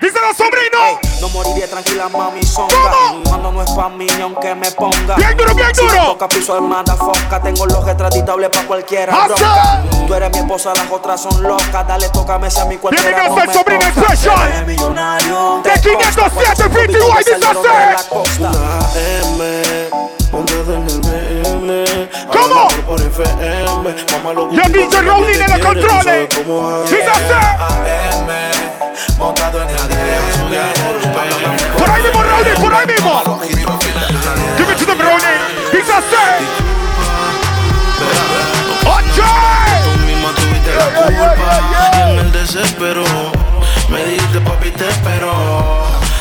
Díselo, sobrino. no moriré tranquila, mami, songa. ¿Cómo? Cuando no es pa' mí, aunque me ponga. Bien duro, bien Si duro. toca piso de madafoca, tengo los retratitables pa' cualquiera. Bronca. Tú eres mi esposa, las otras son locas. Dale, tócame si a mi cualquiera Bienvenidos no al sobrino. Special. Millonario. De 507 costa, PTY, que dice salieron de así. la costa. M, montado en el BM. ¿Cómo? Por FM, mamá lo Y el DJ Rowling en los controles. Dice así. AM, montado en el Por ahí mismo, Rowdy, por ahí mismo. Give it to. Dice así. Oye. Tú misma tuviste la culpa y en el desespero me dijiste papi te espero.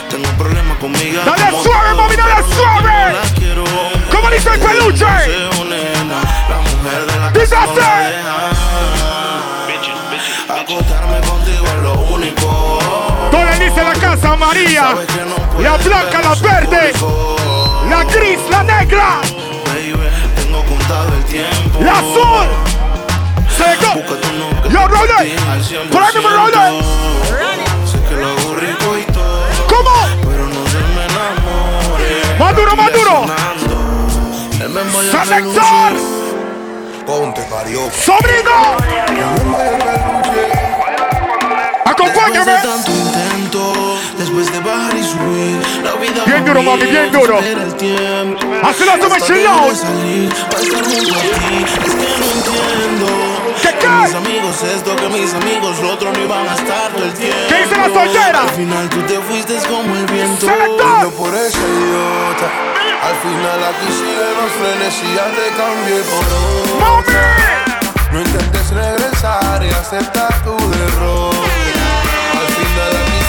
Tengo un problema conmigo. Dale como suave, mami, dale suave. ¿Cómo dice el peluche? La mujer de la Acostarme contigo es lo único. Todo dice la casa María. No La blanca, la verde. La gris, la negra. Baby, tengo contado el tiempo. La azul. Seco. Yo. Al Por ahí mismo, 100%. Rowdy. Sé que lo hago rico y todo. ¿Cómo? Pero no se me enamore. Más duro, más duro. Selector. Ponte. Sobrino. Acompáñame. Después de tanto intento, después de bajar y subir, la vida Bien duro, mami, bien, duro. espera el tiempo. Hazlo, a ti, es que no entiendo. ¿Qué qué? mis amigos esto, que mis amigos lo otro no iban a estar todo el tiempo. ¿Qué dice la soltera? Al final tú te fuiste como el viento. Yo por esa idiota. Al final aquí siguen los frenes y ya te cambié por otra. Mami. No intentes regresar y aceptar tu derrota.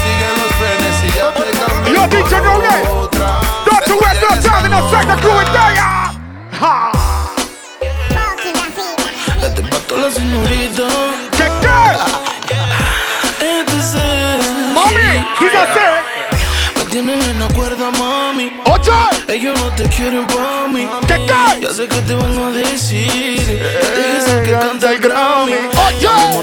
Siguen los frenes y ya te cambié Yo, Rowdy. por otra. Don't you waste no time there. Ha. Date pato la señorita. ¿Qué qué? Este. Mami. Dice así. Me tienen en la cuerda, mami. Oye. Ellos no te quieren pa' mí. ¿Qué qué? Ya sé que te van a decir. Dejes el que canta el Grammy.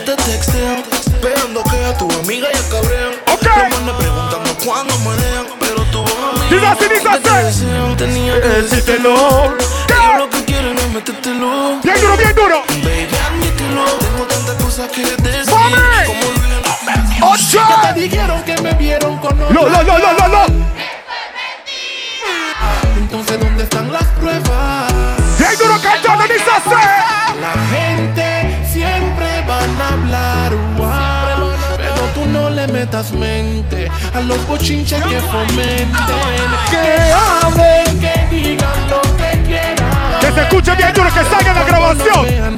Te textean, esperando que a tu amiga ya cabrean. Ok. Me andan preguntando cuándo manejan, pero tu amiga. Que te así. desean, Tenía que decírtelo. Ellos lo que quieren es metértelo. Bien duro, bien duro. Baby, admítelo. Tengo tantas cosas que decir. Como olvidar Oye. Te dijeron que me vieron con otra. No, no, no, no, no, no. Entonces, ¿dónde están las pruebas? Bien duro cantando, dice a los bochinches que fomenten. Que hablen, que digan lo que quieran. Que se escuche bien duro, que salga la grabación.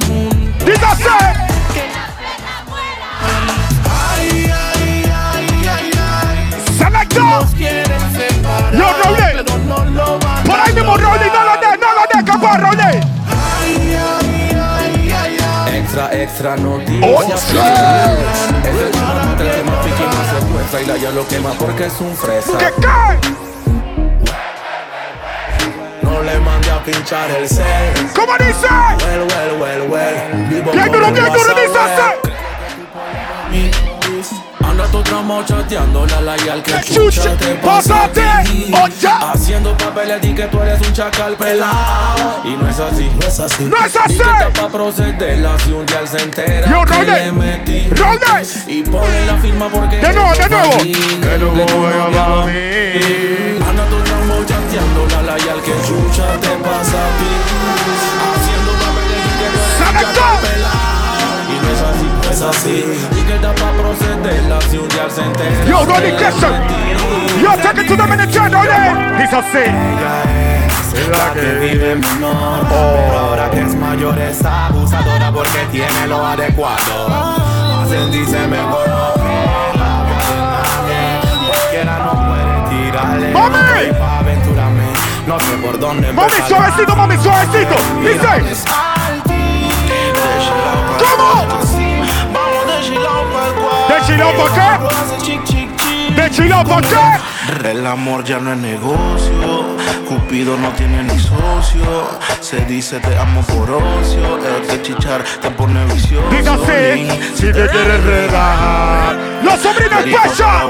quieren separar, Yo, Por ahí mismo, Rolly, no lo Extra, noticias. Es el chino que más piqui más se y la ya lo quema porque es un fresa. No le mande a pinchar el cel. ¿Cómo dice? Well, well, well, well. Vivo Bien duro, bien duro, dice tu tramo chateando la la y al que Chucha, te pásate, pasa a ti. oye. Haciendo papeles di que tú eres un chacal pelado. Y no es así, no es así. No es así. Di que está pa' proceder si un día se entera Yo, que le metí. Y pone la firma porque De nuevo, de nuevo. Que no voy a mí Anda tu tramo chateando la la y al que chucha te pasa a ti así, Y que está pa' proceder él se entera Yo, le metí. Yo, take it to the chat, Rolly. Dice así. La que vive menor Pero ahora que es mayor es abusadora porque tiene lo adecuado Hacen dice mejor no perdonarle. Cualquiera no puede tirarle ¡Mami! No sé por dónde Mami, suavecito, mami, suavecito. Dice. Chic, chic. ¿De chilao pa' qué? El amor ya no es negocio. Cupido no tiene ni socio. Se dice te amo por ocio. El que chichar te pone vicioso. Dígase, si te quieres rebajar. Los sobrinos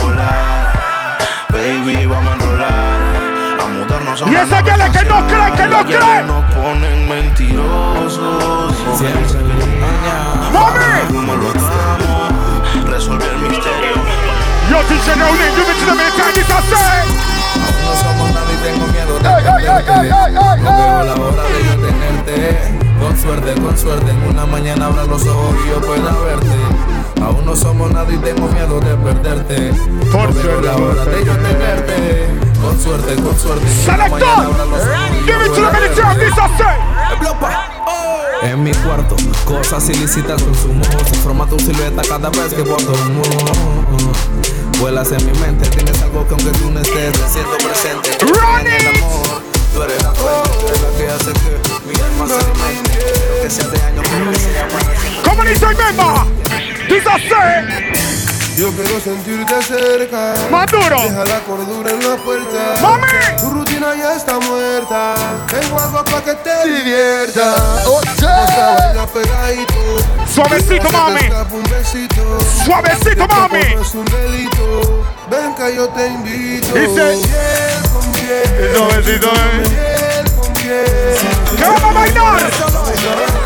volar. Baby, vamos a enrolar. A mudarnos a Y esa que le- que no cree, que no cree. Nos ponen mentirosos. Mami. Yo DJ Rowling, give it to them in time. Aún no somos nada y tengo miedo de perderte. No veo la hora de yo tenerte. Con suerte, con suerte, en una mañana abra los ojos y yo pueda verte. Aún no somos nada y tengo miedo de perderte. Por No veo la hora de yo tenerte. Con suerte, con suerte, Selector. Give it to them in time. En mi cuarto, cosas ilícitas consumo. Se forma tu silueta cada vez que bordo humo. Vuelas en mi mente, tienes algo que aunque tú no estés, me siento presente. En el amor, tú eres la fuente, tú eres la que hace que mi alma se alimente. Quiero que sea de años, pero que sea para Como dice el member. Dígase. Yo quiero sentirte cerca. Maduro. Deja la cordura en la puerta. Mami. Tu rutina ya está muerta. Tengo algo para que te divierta. Esta baila pegadito. Suavecito, mami. un besito. Suavecito, mami. Es un delito. Ven que yo te invito. Dice. Piel con piel. Suavecito, eh. Piel con piel. Que vamos a bailar.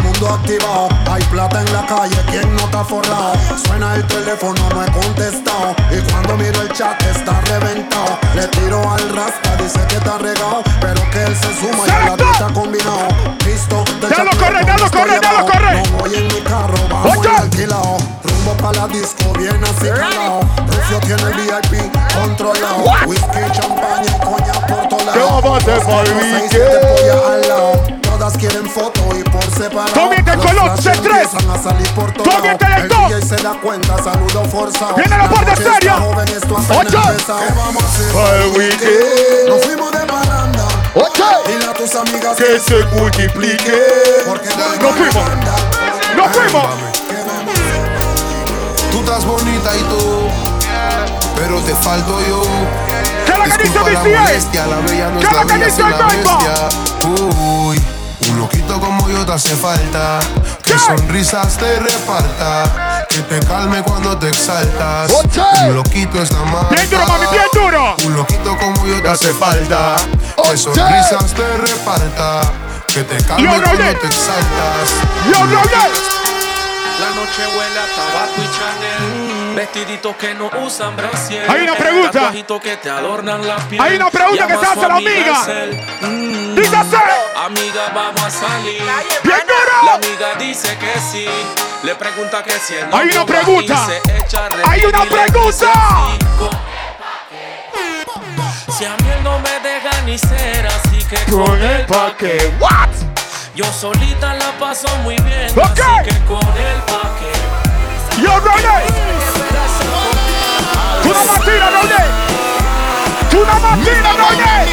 mundo activado Hay plata en la calle, ¿quién no está forrado? Suena el teléfono, no he contestado Y cuando miro el chat está reventado Le tiro al rasta, dice que está regado Pero que él se suma y la ¡Selector! dieta combinado Listo, chancleta correr, déjalo no estoy correr, déjalo llevado. correr. No voy en mi carro, en alquilado Rumbo pa' la disco, bien así calado Rufio tiene el VIP controlado What? Whisky, champaña y coña por todos lados ¿Qué vamos a hacer para. Todas quieren foto y por separado. Comienza el Los color, flashes C3. empiezan a salir por todos Comienza el se da cuenta, saludo forzado. Viene la parte seria. joven, esto apenas Oye. empezado. ¿Qué vamos a hacer Para el weekend. Nos fuimos de parranda. Oye. Dile a tus amigas Que se multiplique. Porque Nos con fuimos. Nos fuimos. Tú estás bonita y tú, pero te falto yo. ¿Qué lo que dice la BCA? molestia, la bella no ¿Qué es la bella la bestia. Uy, un loquito como yo te hace falta. Que ¿Qué? sonrisas te reparta. Que te calme cuando te exaltas. Un loquito es la más. Bien duro, mami, bien duro. Un loquito como yo te hace falta. Que sonrisas te reparta. Que te calme Yo, cuando te exaltas. Yo, Roger. La noche huele a tabaco y Chanel. Vestiditos que no usan brasier. Hay una pregunta. Que te adornan la piel. Hay una pregunta que se hace la amiga. Mm, Dígase. Amiga, vamos a salir. Bien La duro. amiga dice que sí. Le pregunta que si el Hay una pregunta. Hay una pregunta. Si a mí él no me deja ni ser, así que con él pa' que. What? Yo solita la paso muy bien, Ok. así que con él pa' que Yo, Roger. Tú no matina, Roger. Tú no matina, Roger.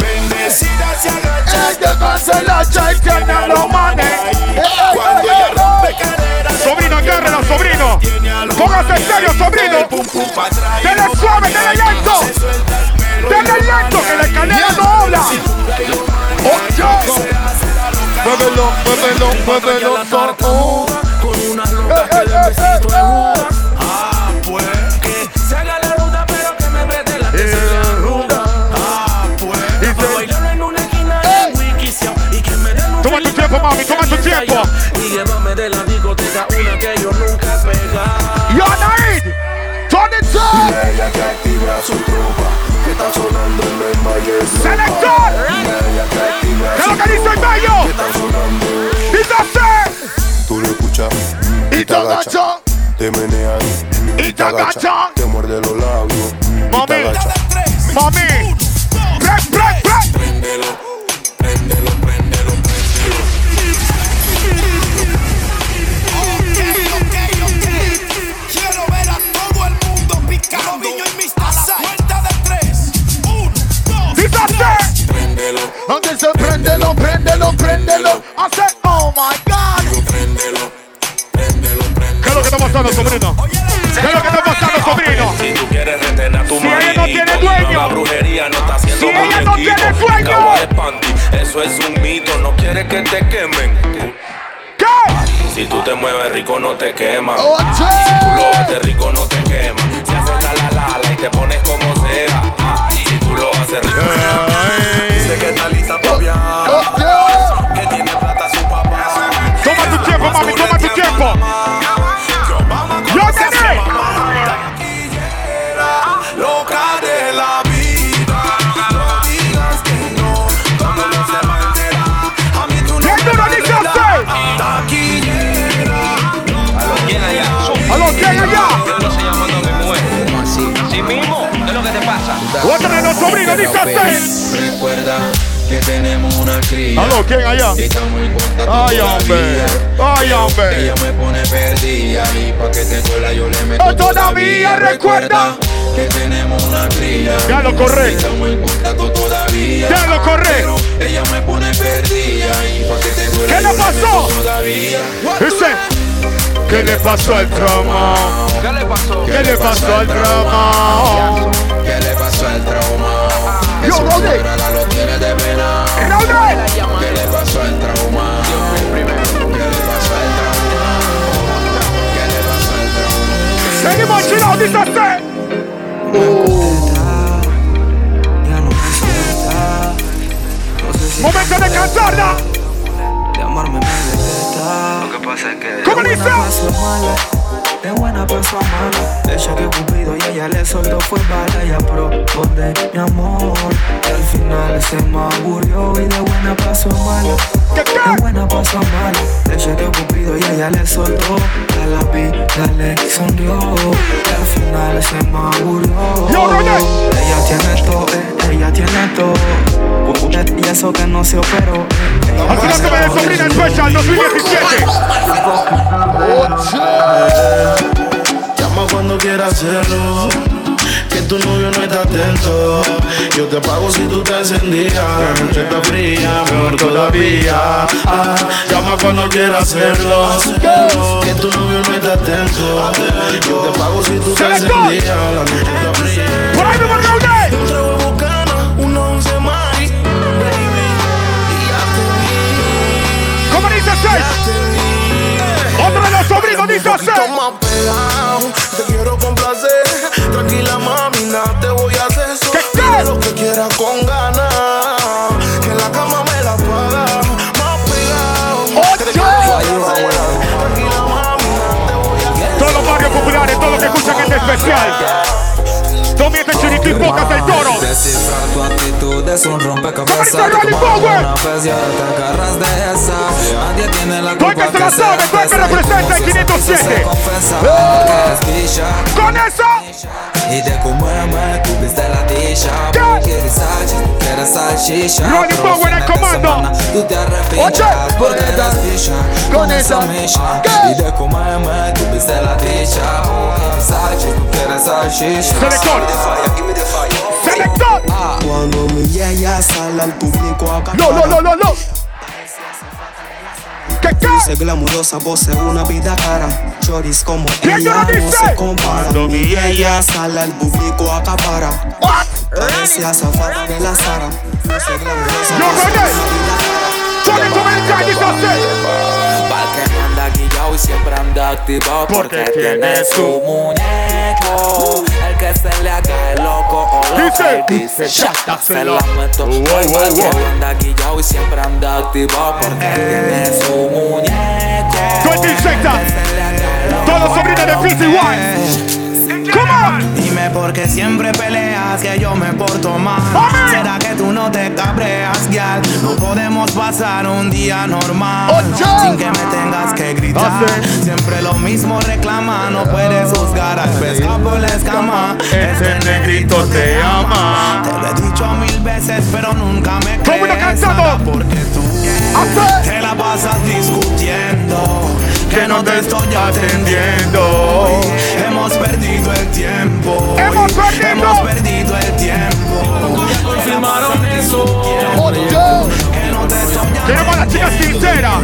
Bendecida se agacha Ella pasa la chaitana, lo mane. cuando ella rompe caderas. Sobrino, agárrala, sobrino. Tiene Póngase en serio, sobrino. y Dele suave, dele lento. y Dele lento, que la escalera no habla. Oye. Muévelo, muévelo, muévelo, que le besito de. Ah, pues que se haga la ruta, pero que me preste la que se le ruda. Ah, pues pa' bailarlo en una esquina en Wikisio y que me den un Toma tu tiempo, mami, toma tu y tiempo. Y llévame de la discoteca una que yo nunca he pegado. Yo, Naid. Turn it up. Ella que activa su tropa, que está sonando en el maíz. Selector. ¿Qué es lo que dice el tropa, bello? que está sonando. Dígase. Tú lo escuchas y te agacha. Te menea y, te agacha. Te muerde los labios y. Mami, break, break, break. Préndelo, préndelo, préndelo, Quiero ver a todo el mundo picando. Niño y mis tazas. Cuenta de tres. Uno, dos, tres. Préndelo. Antes préndelo, préndelo, préndelo. Dueño. La brujería no está haciendo Si ella no tiene panty, Eso es un mito, no quieres que te quemen. ¿Qué? Si tú te mueves rico no te quema. Oye. Si tú lo haces rico no te quema. Si haces la la la y te pones como sea. Si tú lo haces rico. Dice que está lista pa' viajar. Oye. Que tiene plata su papá. Toma tu tiempo, mami, Recuerda que tenemos una cría. ¿Aló, quién allá? Y Ay, hombre. Ay, hombre. Ella me pone perdida y pa' que te duela yo le meto Oh, todavía recuerda. que tenemos una cría. Ya lo corre. Y Estamos en contacto todavía. Ya lo corre. Pero ella me pone perdida y pa' que te duela ¿Qué le pasó? meto todavía. Dice. ¿Qué le pasó al trauma? ¿Qué le pasó? ¿Qué le pasó al trauma? ¿Qué le pasó al trauma? Yo, al trauma? Seguimos chilados, dice así. Ya no me suelta. No sé si Momento de cantarla. de amarme me detesta. Lo que pasa es que. ¿Cómo De dice? De buena paso a mala. Ella que Cupido y ella le soltó fue bala aprobó de mi amor. Y al final se me aburrió y de buena paso a mala. De buena paso a mala. Ella que Cupido y ella le soltó. A la vida le sonrió. Al final se me aburrió. Ella tiene todo, eh, ella tiene todo. Y eso que no se operó. Ella Así la de sobrina especial 2017. Llama cuando quieras hacerlo. Que tu novio no está atento. Yo te pago si tú te encendías. La noche está fría, mejor todavía. Ah, llama cuando quieras hacerlo. Que tu novio no está atento. Yo te pago si tú te encendías. La noche está fría. Por ahí Raúl. Un trago de Bucana, un 11 más. Baby, y ya te vi. ¿Cómo dice así? Otro de los sobrinos dice te quiero complacer. Tranquila, mami, nada te voy a hacer. Solo ¿Qué, qué? pide lo que quieras con ganas. Que en la cama me la paga. Más pegado. Te. Tranquila, mami, nada te voy a hacer. Todos los barrios populares, todos los que escuchan este especial. Este chiriquí pocas del toro. Descifrar tu actitud es un rompecabezas. Power. Una vez ya te agarras de esa. Nadie tiene la culpa que se la que sabe, que representa el Y como 507. Se confesa que es bicha. Con eso. Y de cómo me tuviste la dicha. ¿Qué? Porque quieres salchicha, tú quieres salchicha. Rolling Pero Power en fines de comando. semana Tú te arrepientes Oye, porque con esa- eres bicha. con esa- misha. ¿Qué? Y de cómo me tuviste la dicha. Porque quieres salchicha, tú quieres salchicha. Selector. Selector. Cuando mi yaya sale al público a No, no, no, no, no. Luce glamurosa, posee una vida cara. Choris como ¿Quién ella no se compara. Mi ella sale al público acapara. Parece azafata de la Sara. Luce glamurosa, Roger. una vida cara. Pa'l que no anda guillao y siempre anda activado Porque Porque, tiene su- muñeco que se le haga el loco o Dice. dice chata se la meto Wow, wow, wow. anda guillao y siempre anda activado Porque tiene su muñeco 20 secta. El que se le haga el loco Todos los sobrinos de Fizzy Wine. Come on. Dime por qué siempre peleas que yo me porto mal. ¿Será que tú no te cabreas, gal? No podemos pasar un día normal sin que me tengas que gritar. Siempre lo mismo reclama, no puedes juzgar al pescado por la escama. Ese negrito te ama. Te lo he dicho mil veces, pero nunca me ¿Cómo no crees nada porque tú te la pasas discutiendo que no te estoy atendiendo. Hemos perdido el tiempo. Hemos perdido, Hemos perdido el tiempo. Confirmaron eso. Que Queremos las chicas sinceras.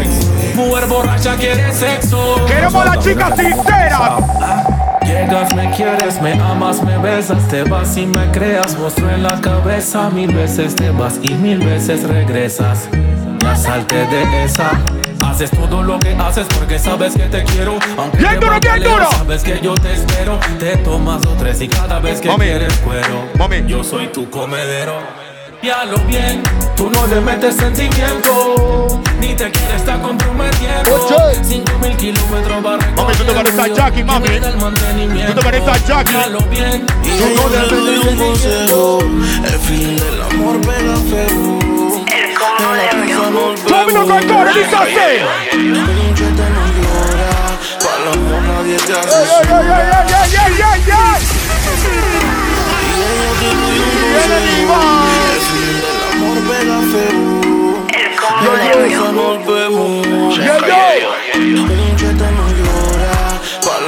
Mujer borracha quiere sexo. Queremos las chicas sinceras. Llegas, me quieres, me amas, me besas, te vas y me creas. Monstruo en la cabeza, mil veces te vas y mil veces regresas. Ya salte de esa. Haces todo lo que haces porque sabes que te quiero. Aunque Bien duro, bien duro. Sabes que yo te espero. Te tomas dos, tres y cada vez que Mami. quieres cuero. Mami. Yo soy tu comedero. Y a lo bien, tú no le metes sentimiento, ni te quieres estar comprometiendo. Oye. Cinco mil kilómetros va Mami, tú te pareces a Jackie, mami. Tú te pareces a Jackie. Y a lo bien, Y tú no le metes un consejo. El fin del amor pega feo. Vemos. con ey. Y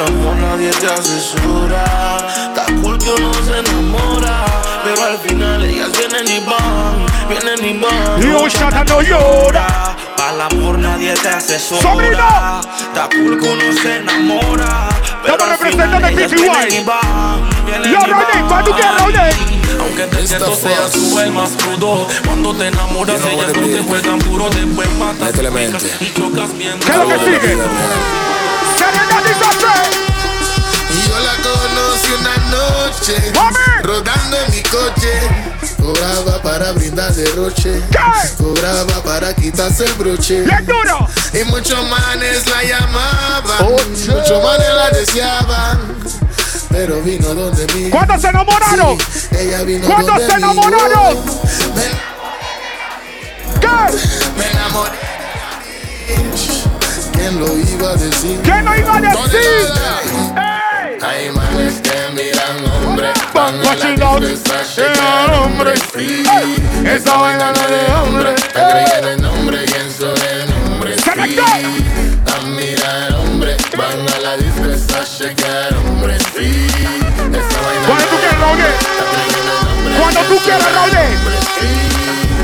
amor nadie te asesora. Está cool que uno se Vienen y un chata no llora. Para el amor nadie te asesora. ¡Sobrino! Que uno se enamora. Pero Estamos al representando final a ellas PTY. vienen y van. Vienen Yo, van. cuando quieras, Rodney. Aunque te siento seas tú el más crudo Cuando te enamoras ellas no te juegan puro Después matas, picas y chocas bien ¿Qué es lo que sigue? Y yo la conocí una noche, rodando en mi coche. Cobraba para brindar derroche, cobraba para quitarse el broche. Y muchos manes la llamaban, Oye. muchos manes la deseaban. Pero vino donde mí. ¿Cuántos se enamoraron? Sí, ella vino ¿Cuántos donde se mí. enamoraron? Me, ¿Qué? me enamoré. ¿Quién lo iba a decir? ¿Quién no iba a ¿Dónde decir? A discoteca, eh, chequean hombre. Ey, Esa vaina no es de hombre, te creen en nombre y en su nombre Se me sí. A mirar hombre, van a la discoteca, chequear hombre free. Esa vaina Cuando tú quieras, nombre Cuando tú quieras, sí.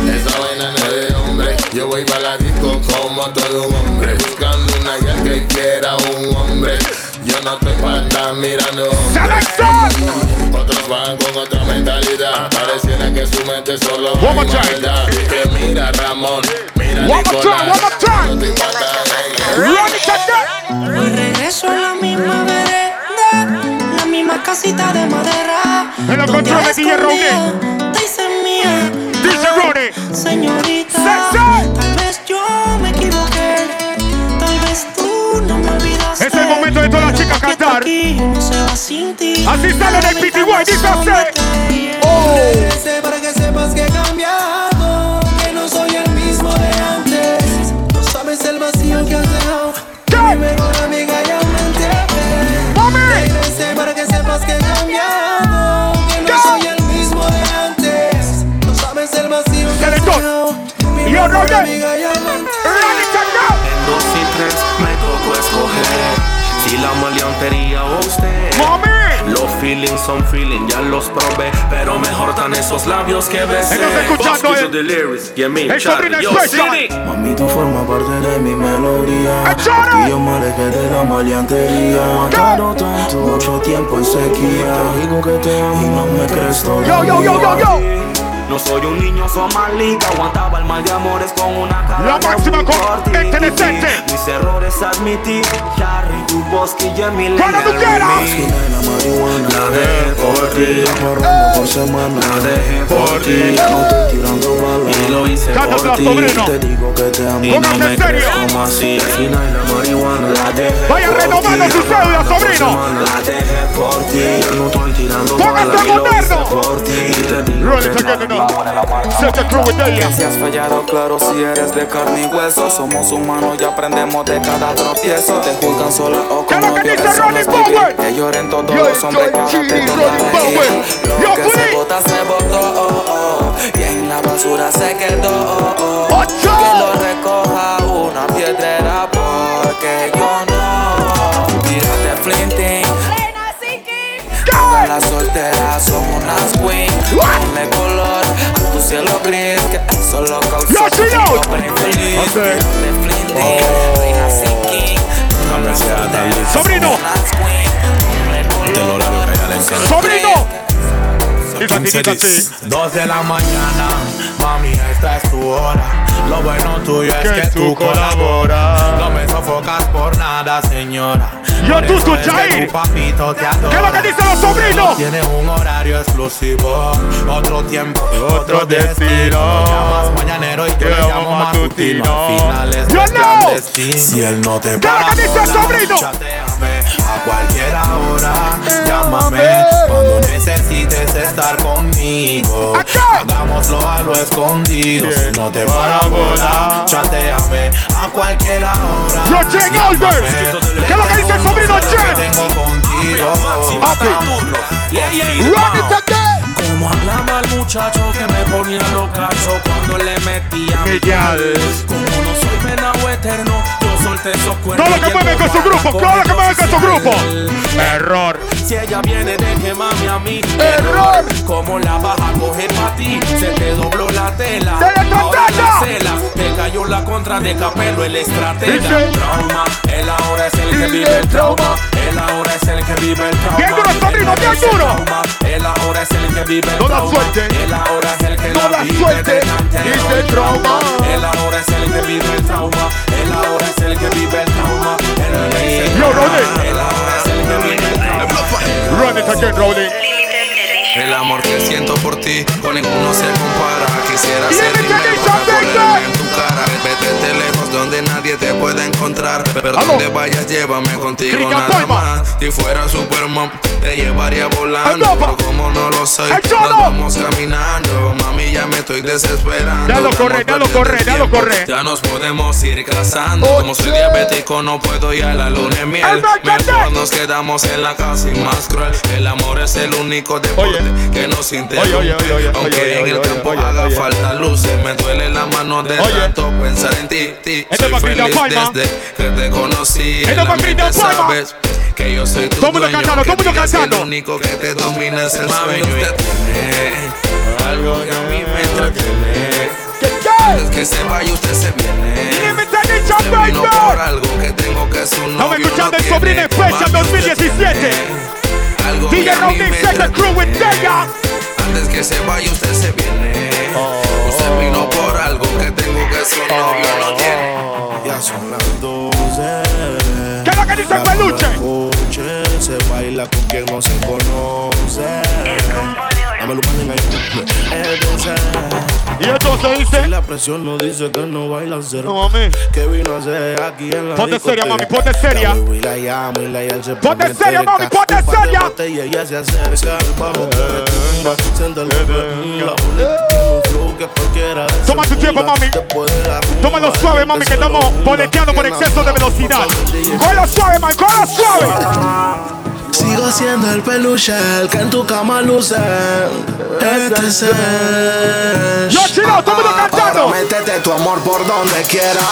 Esa vaina no es de hombre, yo voy para la disco como todo un hombre, buscando una guía que quiera un hombre. Yo no estoy para andar mirando. Otros van con otra mentalidad. Pareciera que su mente solo more time. maldad. Que mira Ramón, mira One more time, Nicolás. one more time. No. Hoy regreso a la misma vereda, la misma casita de madera. En los controles, a DJ Te hice mía, Dice Ronnie. señorita. Tal vez yo me Es el momento de todas las chicas cantar. aquí no se va sin ti. Así sale del PTY, dice así. Oh. Para que sepas que he cambiado, que no soy el mismo de antes. No sabes el vacío que has dejado. ¿Qué? Mi mejor amiga ya me entiende. Mami. Regrese para que sepas que he cambiado, que no soy el mismo de antes. No sabes el vacío que has dejado. Mi Yo, mejor amiga Los feelings son feeling, ya los probé Pero mejor dan esos labios que besé Estás escuchando el- de lyrics, yeah, me, el Charlie, yo. City. Mami, tú formas parte de mi melodía. Y yo me alejé de la maleantería. Claro, tanto, mucho tiempo en sequía. Te digo que te amo y no me crees Yo, todavía. yo, yo, yo, yo. No soy un niño somalita, aguantaba el mal de amores con una cara La máxima con- este decente. Mis errores admití, Charlie, tu bosque y mi Cuando tú quieras. La marihuana. La dejé por ti, Parrando por semana. la dejé por ti Ya no estoy tirando balas. Y lo hice por ti. Te digo que te amo. Y no me en serio. crees como así Fina y la marihuana la dejé Vaya renovando su cédula, sobrino. No. Póngase moderno. Set the crew with si has fallado, claro, si eres de carne y hueso Somos humanos y aprendemos de cada tropiezo. Te juzgan solo o ¿Qué es como dice Dios Ronnie somos vivir? Que lloren todos Yo los hombres que ahora te Yo Lo que se bota se botó. Y en la basura se quedó una piedrera porque yo no. Tírate flinting. ¿Qué? las solteras son unas queen. Ponle color a tus cielo gris que solo causó un infeliz. Flynn Lee, reina sin king. Sobrino, sobrino. Así. Dos de la mañana, mami, esta es tu hora. Lo bueno tuyo es Que que, tú colaboras. No me sofocas por nada, señora. Yo, tú, tú, es que Jair. tu papito te adora. ¿Qué es lo que dicen los sobrinos? Tiene un horario exclusivo, otro tiempo, Otro otro, destino. destino. Llamas mañanero y le llamo matutino. Al final es no. clandestino. Si él no te ¿Qué es lo que dice el sobrino? Cualquier hora, llámame cuando necesites estar conmigo. Hagámoslo a lo escondido, si no te para bola, chateame a cualquier hora. Yo, Jen Albert. ¿Qué es lo que dice el sobrino Jen? Tengo contigo. Como hablaba el muchacho que me ponía locazo cuando le metía mi. Como no soy venado eterno, esos cuernos. Todo lo que mueve con su grupo, todo lo que mueve con su grupo. Error. Si ella viene, déjeme a mí. Error. Como la vas a coger para ti, se te dobló la tela. ¡Te le Ahora la cela, te cayó la contra de Capelo, el estratega. Trauma, él ahora es el que vive el trauma. Él ahora es el que vive el trauma. Bien duro, sobrino, bien duro. Él ahora es el que vive el No la trauma. suelte. Él ahora es el que No la suelte. Dice trauma. Él ahora es el que vive el trauma. Él ahora es el que Yo, Ronnie! Run it again, Ronnie! El amor que siento por ti con ninguno se compara. Quisiera ser primero para en tu cara. Vete lejos donde nadie te pueda encontrar. Pero donde vayas, llévame contigo nada más. Si fuera Superman, te llevaría volando. Pero como no lo soy, ¡El nos vamos caminando. Mami, ya me estoy desesperando. Déjalo correr, Vamos déjalo correr, perdiendo déjalo tiempo. correr. Ya nos podemos ir casando. Como soy diabético, no puedo ir a la luna de miel. Mejor nos quedamos en la casa y más cruel. El amor es el único deporte Que nos interrumpe. Oye, oye, oye, Aunque en el campo haga falta luces, me duele la mano de tanto pensar en ti. ti. Soy feliz desde que te conocí. En la mente sabes que yo soy tu dueño, cantando, que todo cantando. El único que te domina es el sueño. Algo que a mí me entretiene. Es que se vaya, usted se viene. Se vino por algo que tengo que su novio Estamos escuchando no el Sobrino Mami, usted 2017. Algo que DJ Rolling me Second Crew with entretiene. Deya. Antes que se vaya usted se viene Usted vino por algo que tengo que su novio no tiene Ya son las 12. ¿Qué es lo que dice peluche? se baila con quien no se conoce. Y entonces dice. la presión no dice que no baila cero. No, mami. ¿Qué vino a hacer aquí en la Ponte seria, mami, ponte seria. Se Ponte seria, mami, ponte seria. botellas y ella se acerca al bajo que retumba. Siente el que cualquiera se Toma tu tiempo, mami. Tómalo suave, mami, que estamos boleteando por exceso de velocidad. Cógelo suave, mami, cógelo suave. Sigo siendo el peluche, el que en tu cama luce. Este es el. Yo, chino, todo el mundo cantando. Ahora métete tu amor por donde quieras.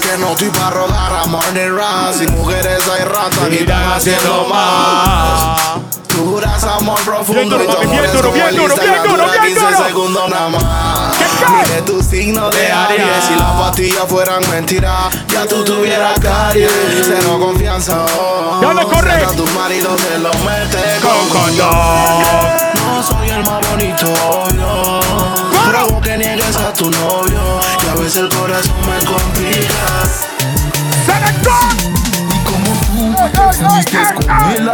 Que no estoy para rogar amor ni ras. Si mujeres hay ratas, ni están haciendo más. Tú das amor profundo Bien duro, y bien duro, bien duro, bien duro, dura bien 15 duro. segundos nada más. Mire tu signo de Aries. Si las pastillas fueran mentiras, ya tú tuvieras caries. Cero confianza. oh. Ya lo corre. A tu marido se lo mete Con condón. no soy el más bonito, obvio. Provo que niegues a tu novio. Y a veces el corazón me complica. Como tú te fuiste con él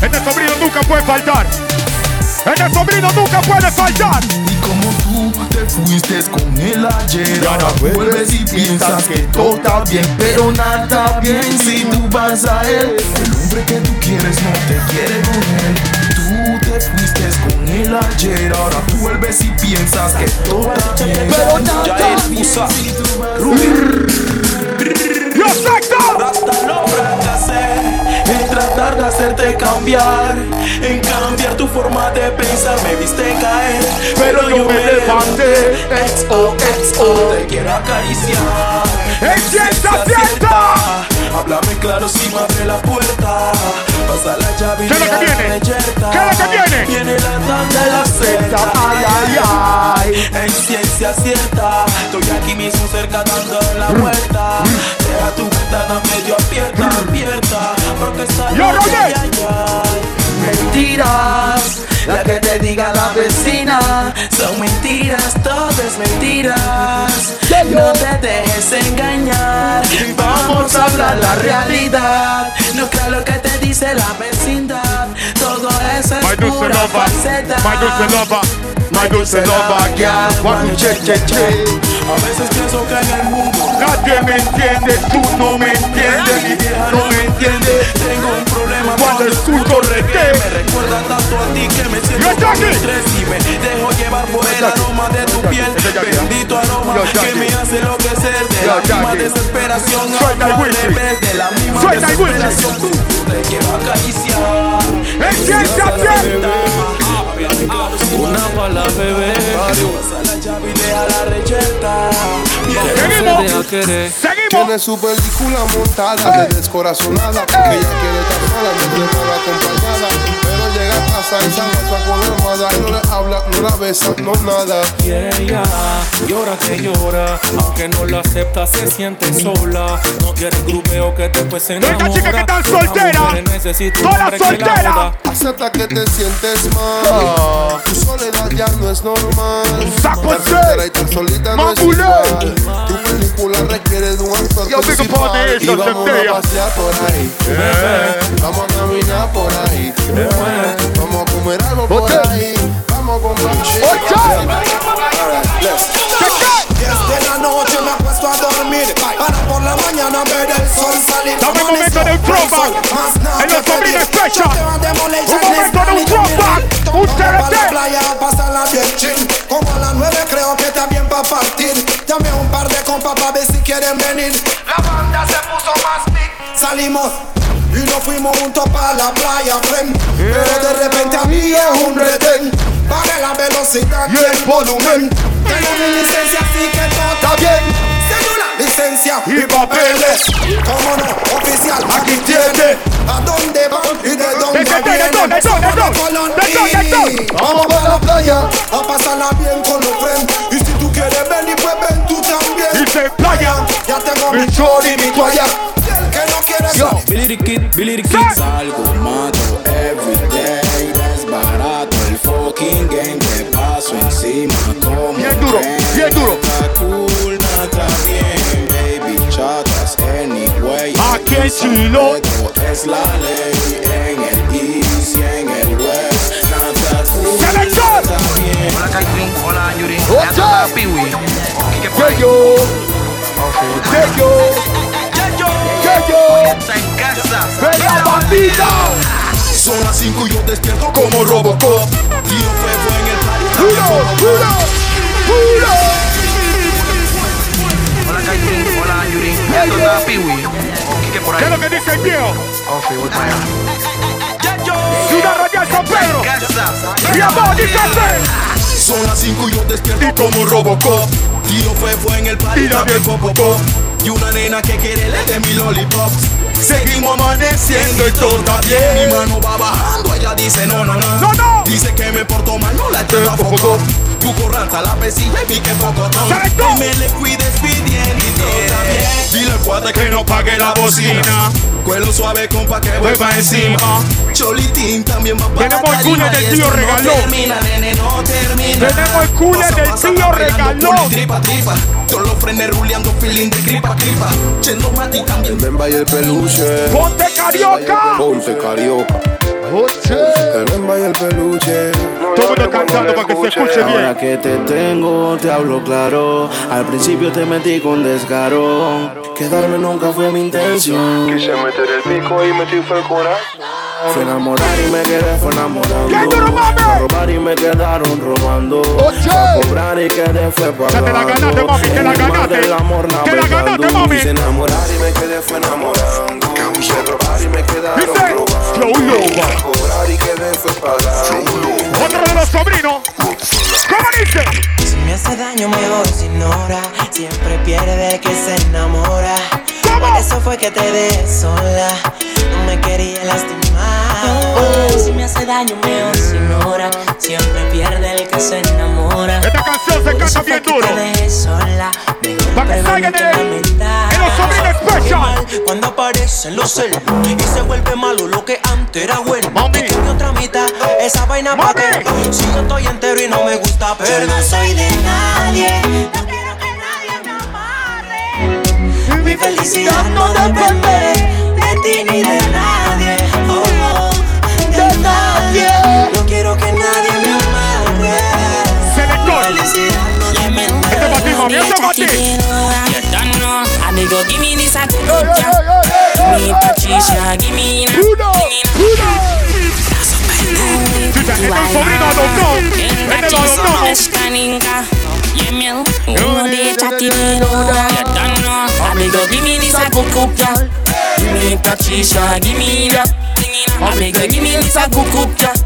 Este sobrino nunca puede faltar. Este sobrino nunca puede faltar. Y como tú te fuiste con él ayer Ahora vuelves vuelves y piensas que todo está bien Pero nada está bien. Si tú vas a él El hombre que tú quieres no te quiere con él. Tú te fuiste con él ayer Ahora tú vuelves y piensas que todo está bien. Pero nada está bien si tú vas a él ¡Yo, tratar de hacerte cambiar, en cambiar tu forma de pensar. Me viste caer, pero yo me levanté. XOXO, te quiero acariciar. ¡En ciencia cierta! Háblame claro si me abre la puerta. Pasa la ¿Qué es lo que viene? ¿Qué es lo que viene? Viene la tanda de la secta. Ay, ay, ay. En ciencia cierta. Estoy aquí mismo cerca dando la vuelta. Deja tu ventana medio abierta, abierta. Porque Roger. ay, ay. Mentiras, la que te diga la vecina Son mentiras, todo es mentiras No te dejes engañar Vamos a hablar la realidad No creo lo que te dice la vecindad Todo eso My es dulce pura falsedad my dulce lover, my dulce. One che che che. A veces pienso que en el mundo Nadie me entiende, tú no me entiendes, mi vieja no me entiendes. Tengo un problema Cuando escucho reggae. Me recuerda llevar por el aroma de tu piel. ¿ah? Bendito aroma que me hace enloquecer De la misma desesperación De la misma desesperación. Tú te quiero acariciar. ¡En Una bebé Pasa la llave y deja la Seguimos, seguimos. Tiene su película montada, de descorazonada. Ella quiere estar sola, mientras mal acompañada. Pero llega a casa y se abraza con la almohada. No le habla, no la besa, no nada. Y ella llora que llora, aunque no la acepta, se siente sola. No quiere el grupeo que después se enamora. que Todas hombre que la solteras. joda. Acepta que te sientes mal. Soledad ya no es normal. Saco Estar ese. soltera y estar solita no es Mamulé. igual. Tu película requiere de un actor Yo big up on principal. this, Y yo vamos a pasear por ahí. Vamos a caminar por ahí. Vamos a comer algo por ahí. Vamos a comprar Desde la noche me acuesto a dormir Para por la mañana ver el sol salir Dame un momento de un throwback. Más nada En los que sobrinos Salimos y nos fuimos juntos para la playa, friend. Pero de repente había un retén. Pagué la velocidad y el volumen. Tengo mi licencia así que todo está bien. Cédula, licencia Y papeles. Cómo no, oficial, aquí tiene. ¿A dónde van y de dónde ¿De qué, de vienen? dónde, de dónde, de dónde? Colón ¿De de y Vamos para la playa a pasarla bien con los friends. Y si tú quieres venir, pues ven tú también. Dice playa. Ya tengo Mi mi y mi toalla Y el que no quiere salir Billy the Kid, Billy the Kid Salgo, mato, everyday Desbarato el fucking game Te paso encima como Bien duro, bien duro. Nada cool, nada bien Baby, chatas, anyway ah, Aquí en Chilo. Es la ley en el east y en el west Nada cool, Selector. nada bien Hola Calvin, hola Yuri. Ocha. Me llamo Piwi. Quique por ahí. Sello. Está en casa. Bella bandida. Son las 5 y yo despierto como Robocop Tío Fefo en el party Uno, uno, uno. Hola Calvin, hola Yuri. Me llamo Piwi. Quique por ¿Qué es ahí. lo que dice el viejo? Ok, voy para allá. Ciudad Radial San Pedro. Casa. Y amor, dice así. Son las 5 y yo despierto como Robocop Tío Fefo en el party Y la también Popopop Y una nena que quiere le de mi lollipop. Seguimos amaneciendo y todo está bien. Mi mano va bajando, ella dice no, no, no No, no. Dice que me porto mal, no la echo a foco Tu corranta la pesilla y mi que poco. Y me le cuides pidiendo y todo está bien. Dile al que no pague la bocina. Cuelo suave compa que vuelva encima. Cholitín también va para Tenemos el cooler del tío Regalón. Termina, nene, no termina. Tenemos el cooler del tío puli, Tripa, tripa Todos los frenes ruleando, feeling de gripa, gripa Chendo Mati también y el peluche. Ponte carioca. Ponte carioca. El Bemba y el peluche. Todo mundo cantando para que se escuche Ahora bien. que te tengo, te hablo claro. Al principio te metí con descaro. Quedarme nunca fue mi intención. Quise meter el pico y metí fue el corazón. Fui enamorado y me quedé fue enamorando. ¿Qué duro. A robar y me quedaron robando. Oye. A cobrar y quedé fue pagando. Que la ganaste, mami, que la ganaste. El amor que la ganaste, mami. Fui enamorar y me quedé fue enamorando. A robar y me quedaron ¿Viste? robando. A cobrar y quedé fue pagando. Otro de los sobrinos. ¿Cómo dice? Si me hace daño me voy sin hora. Siempre pierde que se enamora. Por eso fue que te dé sola. No me quería lastimar si me hace daño se ignora. Siempre pierde el que se enamora. Esta canción se canta bien duro. Sola. Para que salgan en el-. Cuando aparecen los celos y se vuelve malo lo que antes era bueno. Mami. mi otra mitad, esa vaina pa' qué. Si yo estoy entero y no me gusta Yo perder. no soy de nadie, no quiero que nadie me amarre. Mi felicidad no depende de ti ni de nadie, Este es para ti, mami. Este es para ti. You don't know. I beg you, give me this a good good job. Give me Patricia, give me na. Uno, uno. Chucha, este es un sobrino adoptado. Este lo adoptamos. Uno de chatirino, you don't know. I beg you, give me this a good good job. Give me Patricia, give me that. I beg you, give me this a good good job.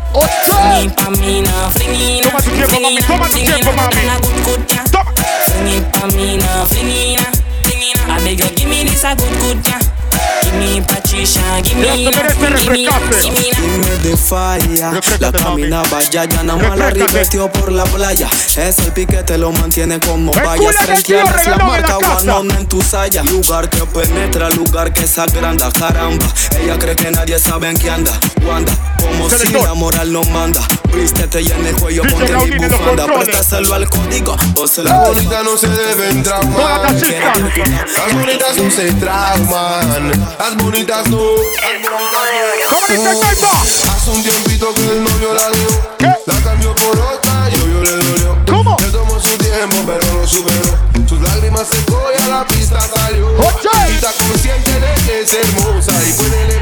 Fling it pa' me now, fling it Toma tu now, tiempo, fling mami. it Toma now, tu fling tiempo, it now, mami. and a good good job. Toma. Fling it pa' me now, fling it now, fling it now. I beg you, give me this a good good job. Give me Patricia, give me Mira, that, tú mereces give me that, refrescarse. give me that. Dime de falla, la caminaba ya, ya nada más la ribetió por la playa. Ese el piquete lo mantiene como que Frente la la marca. Guanón en tu saya. Lugar que penetra, lugar que se agranda, caramba. Ella cree que nadie sabe en qué anda. Wanda, como si la moral no manda. Vístete y en el cuello ponte mi bufanda. Préstaselo al código o se Las lo bonitas no se deben traumar. las. Las bonitas no se trauman. Las bonitas no. ¿Cómo dice el? Hace un tiempito que el novio la dio. ¿Qué? La cambió por otra y obvio le dolió. ¿Cómo? Le tomó su tiempo, pero lo superó. Sus lágrimas secó y a la pista salió. Oye. Y está consciente de que es hermosa y puede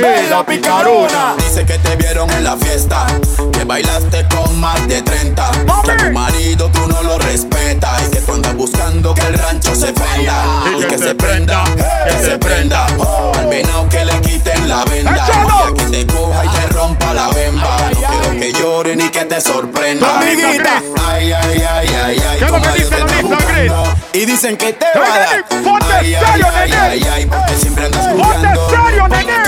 Vela picarona. Dice que te vieron en la fiesta, que bailaste con más de 30. Que a tu marido tú no lo respetas y que tú andas buscando que el rancho se prenda. Y que se prenda, que se prenda. Al venado que le quiten la venda. Que te coja y te rompa la bemba. No quiero que llore ni que te sorprenda. Amiguita. Ay, ay, ay, ay, ay. ¿Qué es lo que dice la. Y dicen que te va a dar. ponte Ay, ay, serio, ay, nene. ay, ay, porque siempre andas Ponte jugando. serio, nene.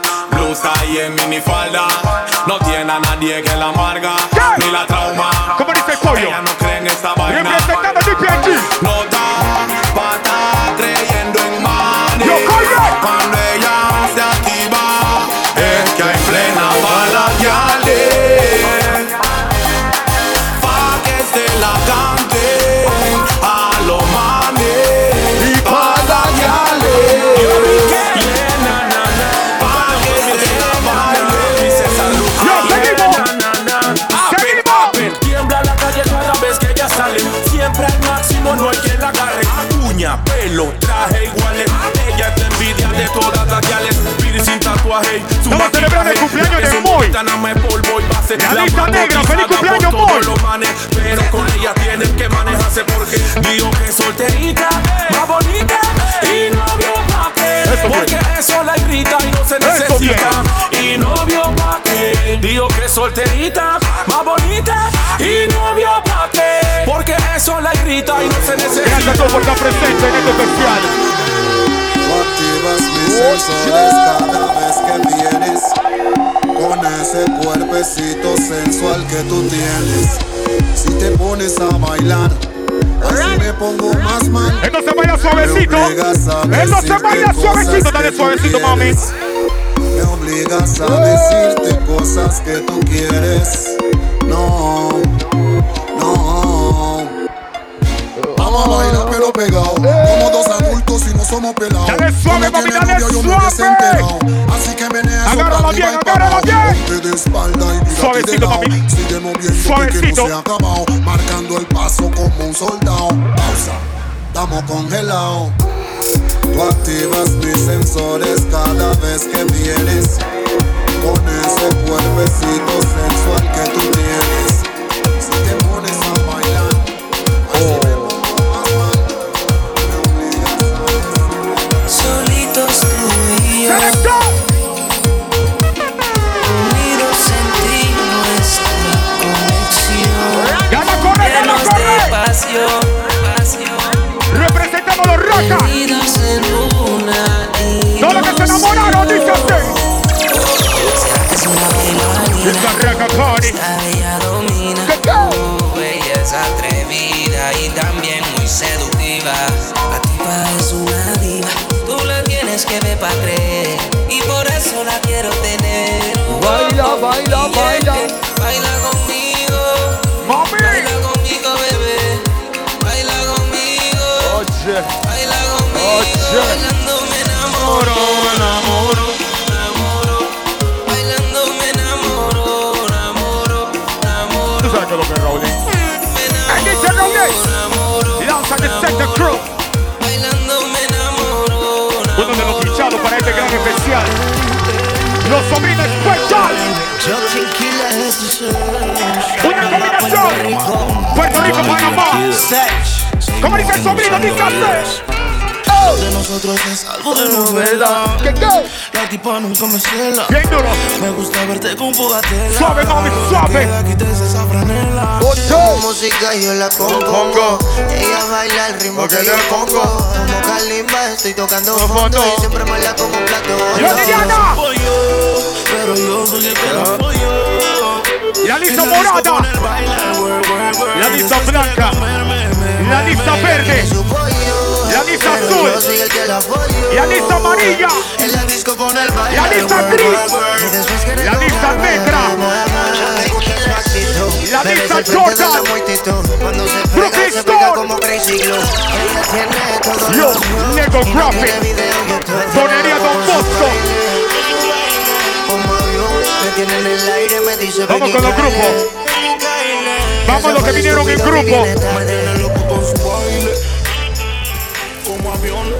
Y en minifalda. No tiene a nadie que la amarga. Ni la trauma. ¿Cómo dice el pollo? Ella no cree en esta vaina. Representando a DPG. No me polvo y base. La lista negra, feliz cumpleaños, por los manes, Pero con ella tienen que manejarse porque digo que es solterita, más bonita y novio pa' qué. Porque eso la irrita y no se Eso bien. necesita. Y novio pa' qué. Digo que es solterita, más bonita y novio pa' qué. Porque eso la irrita y no se necesita. Gracias a todos por estar presentes en este especial. Activas mis sensores cada vez que vienes Con ese cuerpecito sensual que tú tienes Si te pones a bailar Así me pongo más mal Él no se baila suavecito. Me obligas a Él no se cosas suavecito. Dale que tú suavecito, mami. quieres. Me obligas a decirte cosas que tú quieres No, no Vamos a bailar pero pegado Como dos adultos somos pelados. Dale suave, mami, dale suave. Así que menea Agárrala bien, agárrala bien. Ponte de espalda y mírate Suavecito, moviéndote Suavecito. que no se ha acabado. Marcando el paso como un soldado. Pausa, estamos congelados. Tú activas mis sensores cada vez que vienes Una combinación. Puerto Rico, Panamá. ¿Cómo dice el sobrino? Dice así. De nosotros es algo de novela. ¿Qué qué? La tipa nunca me cela. Bien duro. Me gusta verte con fogatela. Suave, mami, suave. Quites esa franela. Su música yo la compongo. Ella baila el ritmo que yo pongo. Como Kalimba estoy tocando fondo y siempre me la como un plato. Yo, Liliana. Yo, pero yo la lista morada. La lista blanca. La lista verde. La lista azul. La lista amarilla. La lista gris. La lista negra. La lista Jordan. Brooklyn todo Yo, Nego Graphic. Donería Don Bosco. Como avión, me tiene en el aire, me dice Vamos con los grupos. Vamos a los que vinieron en grupo. Como avión,